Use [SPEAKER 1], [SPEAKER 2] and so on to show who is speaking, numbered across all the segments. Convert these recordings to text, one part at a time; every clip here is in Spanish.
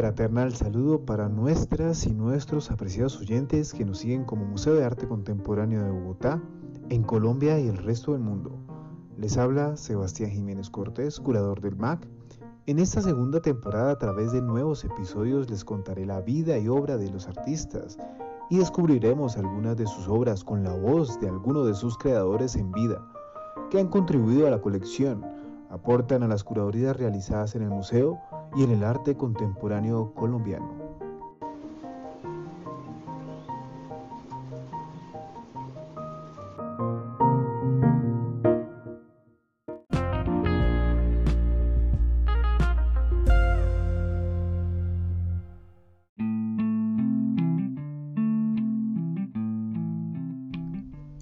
[SPEAKER 1] fraternal saludo para nuestras y nuestros apreciados oyentes que nos siguen como Museo de Arte Contemporáneo de Bogotá, en Colombia y el resto del mundo. Les habla Sebastián Jiménez Cortés, curador del MAC. En esta segunda temporada, a través de nuevos episodios, les contaré la vida y obra de los artistas y descubriremos algunas de sus obras con la voz de algunos de sus creadores en vida, que han contribuido a la colección, aportan a las curadurías realizadas en el museo y en el arte contemporáneo colombiano.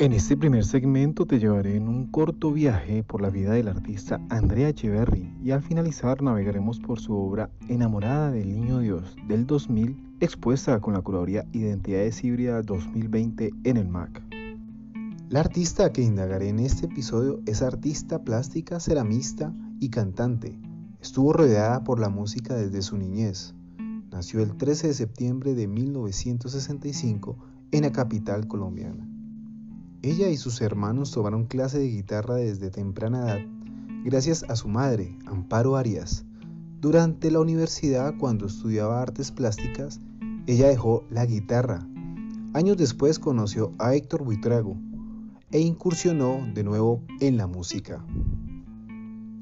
[SPEAKER 1] En este primer segmento te llevaré en un corto viaje por la vida del artista Andrea Echeverry y al finalizar navegaremos por su obra Enamorada del Niño Dios del 2000 expuesta con la curaduría Identidades Híbridas 2020 en el MAC. La artista que indagaré en este episodio es artista plástica, ceramista y cantante. Estuvo rodeada por la música desde su niñez. Nació el 13 de septiembre de 1965 en la capital colombiana. Ella y sus hermanos tomaron clase de guitarra desde temprana edad gracias a su madre, Amparo Arias. Durante la universidad, cuando estudiaba artes plásticas, ella dejó la guitarra. Años después conoció a Héctor Buitrago e incursionó de nuevo en la música.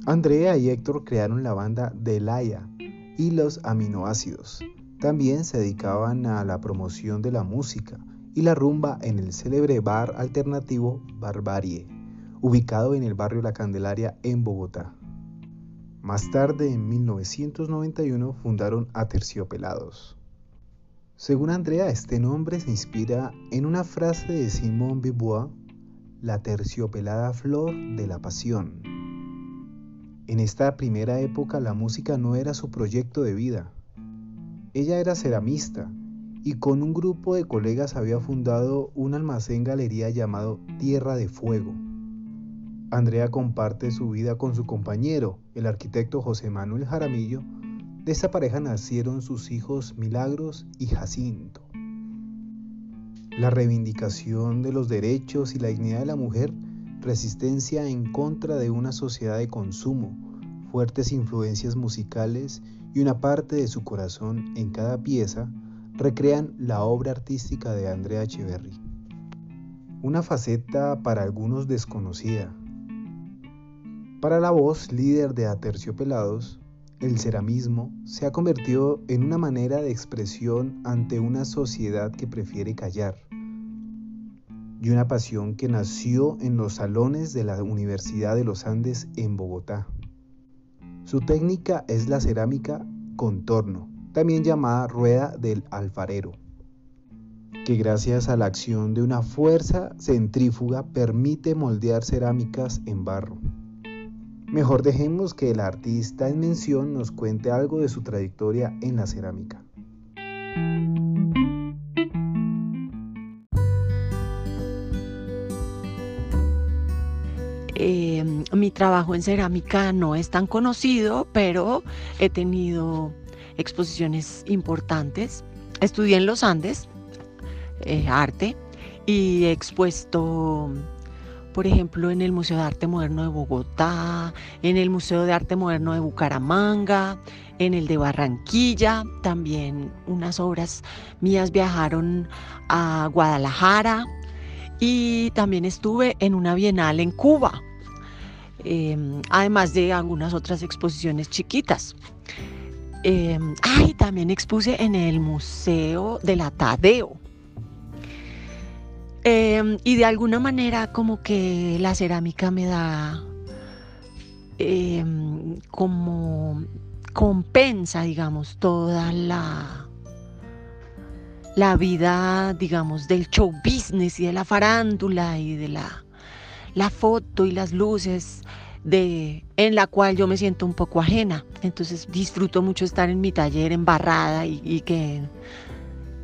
[SPEAKER 1] Andrea y Héctor crearon la banda Delaya y los aminoácidos. También se dedicaban a la promoción de la música y la rumba en el célebre bar alternativo Barbarie, ubicado en el barrio La Candelaria en Bogotá. Más tarde, en 1991, fundaron Aterciopelados. Según Andrea, este nombre se inspira en una frase de Simón Beauvoir, la terciopelada flor de la pasión. En esta primera época la música no era su proyecto de vida. Ella era ceramista y con un grupo de colegas había fundado un almacén galería llamado Tierra de Fuego. Andrea comparte su vida con su compañero, el arquitecto José Manuel Jaramillo. De esta pareja nacieron sus hijos Milagros y Jacinto. La reivindicación de los derechos y la dignidad de la mujer, resistencia en contra de una sociedad de consumo, fuertes influencias musicales y una parte de su corazón en cada pieza recrean la obra artística de Andrea Echeverry. Una faceta para algunos desconocida. Para la voz líder de Aterciopelados, el ceramismo se ha convertido en una manera de expresión ante una sociedad que prefiere callar y una pasión que nació en los salones de la Universidad de los Andes en Bogotá. Su técnica es la cerámica contorno, también llamada rueda del alfarero, que gracias a la acción de una fuerza centrífuga permite moldear cerámicas en barro. Mejor dejemos que el artista en mención nos cuente algo de su trayectoria en la cerámica.
[SPEAKER 2] Eh, mi trabajo en cerámica no es tan conocido, pero he tenido exposiciones importantes. Estudié en los Andes, eh, arte, y he expuesto, por ejemplo, en el Museo de Arte Moderno de Bogotá, en el Museo de Arte Moderno de Bucaramanga, en el de Barranquilla, también unas obras mías viajaron a Guadalajara y también estuve en una bienal en Cuba, em, además de algunas otras exposiciones chiquitas. Eh, ay, también expuse en el Museo de la Tadeo. Em, y de alguna manera como que la cerámica me da em, como compensa, digamos, toda la, la vida, digamos, del show business y de la farándula y de la, la foto y las luces de, en la cual yo me siento un poco ajena. Entonces disfruto mucho estar en mi taller embarrada y, y que,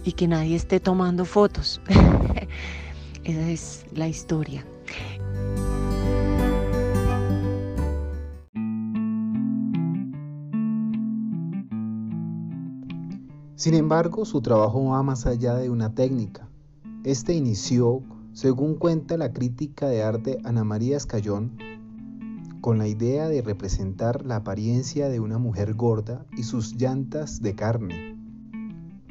[SPEAKER 2] y que nadie esté tomando fotos. Esa es la historia.
[SPEAKER 1] Sin embargo, su trabajo va más allá de una técnica. Este inició, según cuenta la crítica de arte Ana María Escayón, con la idea de representar la apariencia de una mujer gorda y sus llantas de carne.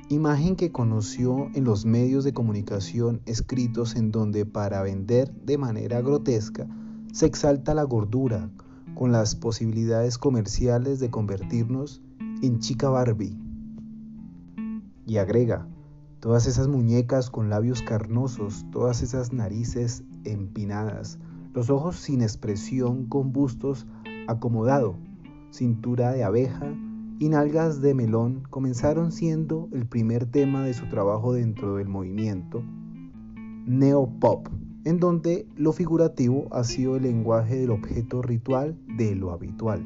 [SPEAKER 1] Imagen que conoció en los medios de comunicación escritos en donde para vender de manera grotesca se exalta la gordura con las posibilidades comerciales de convertirnos en chica Barbie. Y agrega, todas esas muñecas con labios carnosos, todas esas narices empinadas, los ojos sin expresión con bustos acomodado, cintura de abeja y nalgas de melón comenzaron siendo el primer tema de su trabajo dentro del movimiento neopop, en donde lo figurativo ha sido el lenguaje del objeto ritual de lo habitual.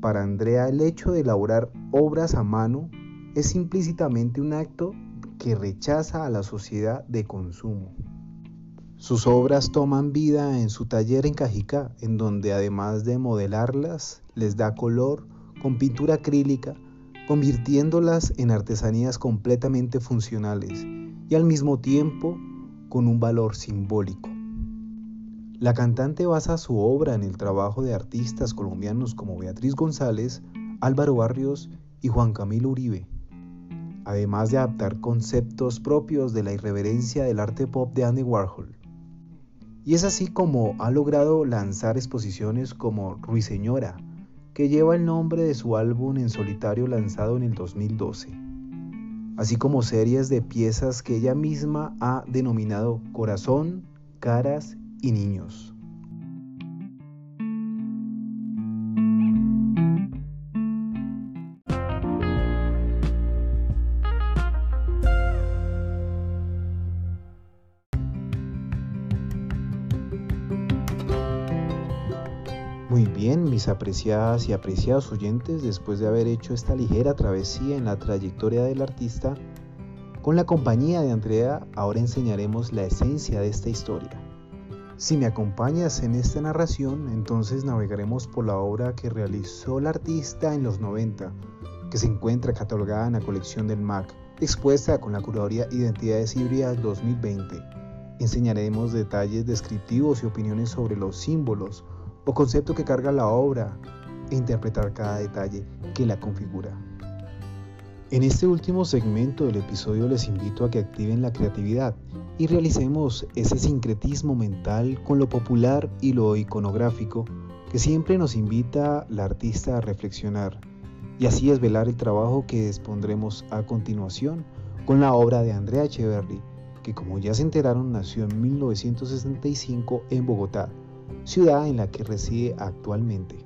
[SPEAKER 1] Para Andrea el hecho de elaborar obras a mano es implícitamente un acto que rechaza a la sociedad de consumo. Sus obras toman vida en su taller en Cajicá, en donde además de modelarlas, les da color con pintura acrílica, convirtiéndolas en artesanías completamente funcionales y al mismo tiempo con un valor simbólico. La cantante basa su obra en el trabajo de artistas colombianos como Beatriz González, Álvaro Barrios y Juan Camilo Uribe, además de adaptar conceptos propios de la irreverencia del arte pop de Andy Warhol. Y es así como ha logrado lanzar exposiciones como Ruiseñora, que lleva el nombre de su álbum en solitario lanzado en el 2012 así como series de piezas que ella misma ha denominado Corazón, Caras y Niños. Mis apreciadas y apreciados oyentes, después de haber hecho esta ligera travesía en la trayectoria del artista, con la compañía de Andrea ahora enseñaremos la esencia de esta historia. Si me acompañas en esta narración, entonces navegaremos por la obra que realizó el artista en los 90, que se encuentra catalogada en la colección del MAC, expuesta con la curaduría Identidades Híbridas 2020. Enseñaremos detalles descriptivos y opiniones sobre los símbolos, o concepto que carga la obra e interpretar cada detalle que la configura. En este último segmento del episodio les invito a que activen la creatividad y realicemos ese sincretismo mental con lo popular y lo iconográfico que siempre nos invita la artista a reflexionar y así desvelar el trabajo que expondremos a continuación con la obra de Andrea Echeverry, que como ya se enteraron nació en 1965 en Bogotá ciudad en la que reside actualmente.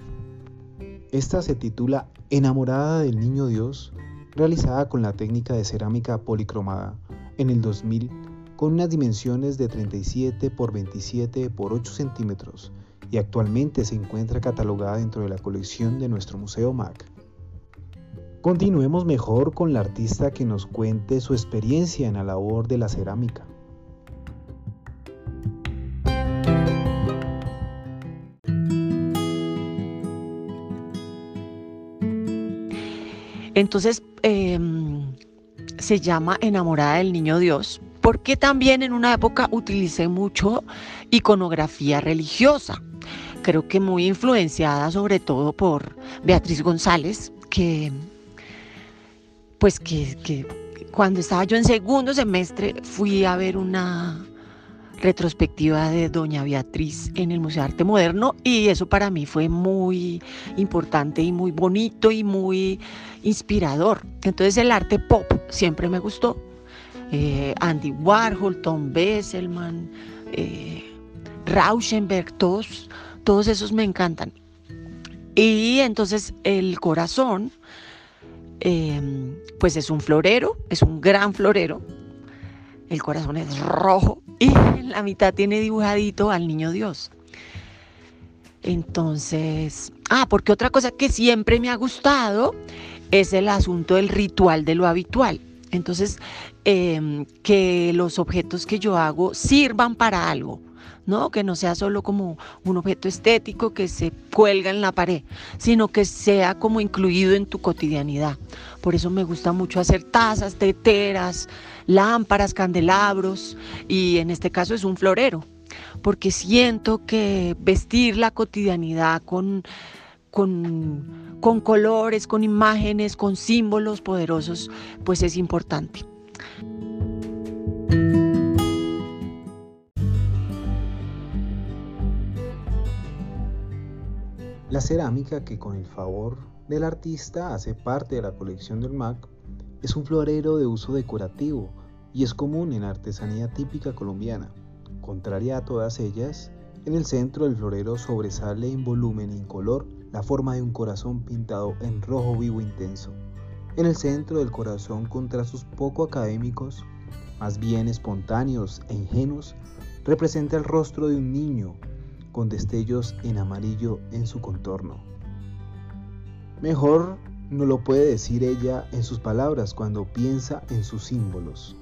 [SPEAKER 1] Esta se titula Enamorada del Niño Dios, realizada con la técnica de cerámica policromada en el 2000 con unas dimensiones de 37 x 27 x 8 centímetros y actualmente se encuentra catalogada dentro de la colección de nuestro Museo MAC. Continuemos mejor con la artista que nos cuente su experiencia en la labor de la cerámica.
[SPEAKER 2] Entonces, em, se llama Enamorada del Niño Dios, porque también en una época utilicé mucho iconografía religiosa. Creo que muy influenciada sobre todo por Beatriz González, que pues que, que cuando estaba yo en segundo semestre fui a ver una retrospectiva de Doña Beatriz en el Museo de Arte Moderno y eso para mí fue muy importante y muy bonito y muy inspirador. Entonces el arte pop siempre me gustó. Eh, Andy Warhol, Tom Besselman, eh, Rauschenberg, todos, todos esos me encantan. Y entonces el corazón, em, pues es un florero, es un gran florero. El corazón es rojo y la mitad tiene dibujadito al niño Dios. Entonces, ah, porque otra cosa que siempre me ha gustado es el asunto del ritual de lo habitual. Entonces, em, que los objetos que yo hago sirvan para algo. ¿No? Que no sea solo como un objeto estético que se cuelga en la pared, sino que sea como incluido en tu cotidianidad. Por eso me gusta mucho hacer tazas, teteras, lámparas, candelabros y en este caso es un florero, porque siento que vestir la cotidianidad con con, con, colores, con imágenes, con símbolos poderosos, pues es importante.
[SPEAKER 1] La cerámica que con el favor del artista hace parte de la colección del MAC es un florero de uso decorativo y es común en artesanía típica colombiana. Contraria a todas ellas, en el centro del florero sobresale en volumen y en color la forma de un corazón pintado en rojo vivo intenso. En el centro del corazón, con trazos poco académicos, más bien espontáneos e ingenuos, representa el rostro de un niño con destellos en amarillo en su contorno. Mejor no lo puede decir ella en sus palabras cuando piensa en sus símbolos.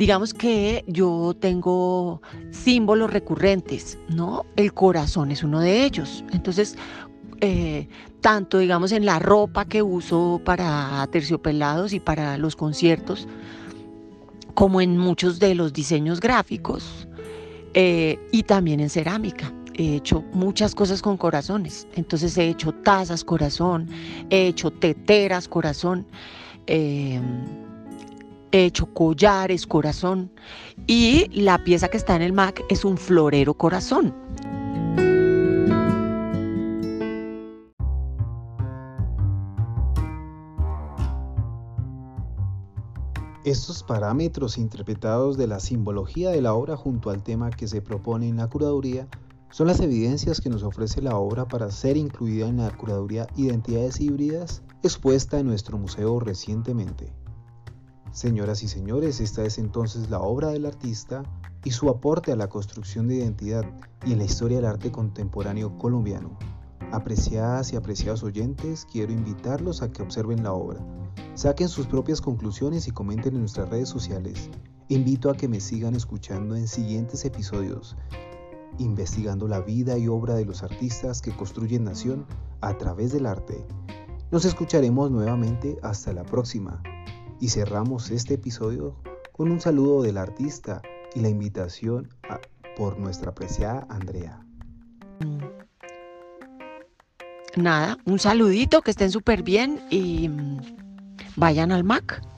[SPEAKER 2] Digamos que yo tengo símbolos recurrentes, ¿no? El corazón es uno de ellos. Entonces, eh, tanto digamos en la ropa que uso para terciopelados y para los conciertos, como en muchos de los diseños gráficos eh, y también en cerámica. He hecho muchas cosas con corazones. Entonces he hecho tazas corazón, he hecho teteras corazón, eh, he hecho collares corazón y la pieza que está en el MAC es un florero corazón.
[SPEAKER 1] Estos parámetros interpretados de la simbología de la obra junto al tema que se propone en la curaduría son las evidencias que nos ofrece la obra para ser incluida en la curaduría Identidades Híbridas expuesta en nuestro museo recientemente. Señoras y señores, esta es entonces la obra del artista y su aporte a la construcción de identidad y en la historia del arte contemporáneo colombiano. Apreciadas y apreciados oyentes, quiero invitarlos a que observen la obra Saquen sus propias conclusiones y comenten en nuestras redes sociales. Invito a que me sigan escuchando en siguientes episodios, investigando la vida y obra de los artistas que construyen nación a través del arte. Nos escucharemos nuevamente hasta la próxima y cerramos este episodio con un saludo del artista y la invitación por nuestra apreciada Andrea.
[SPEAKER 2] Nada, un saludito, que estén súper bien y vayan al MAC.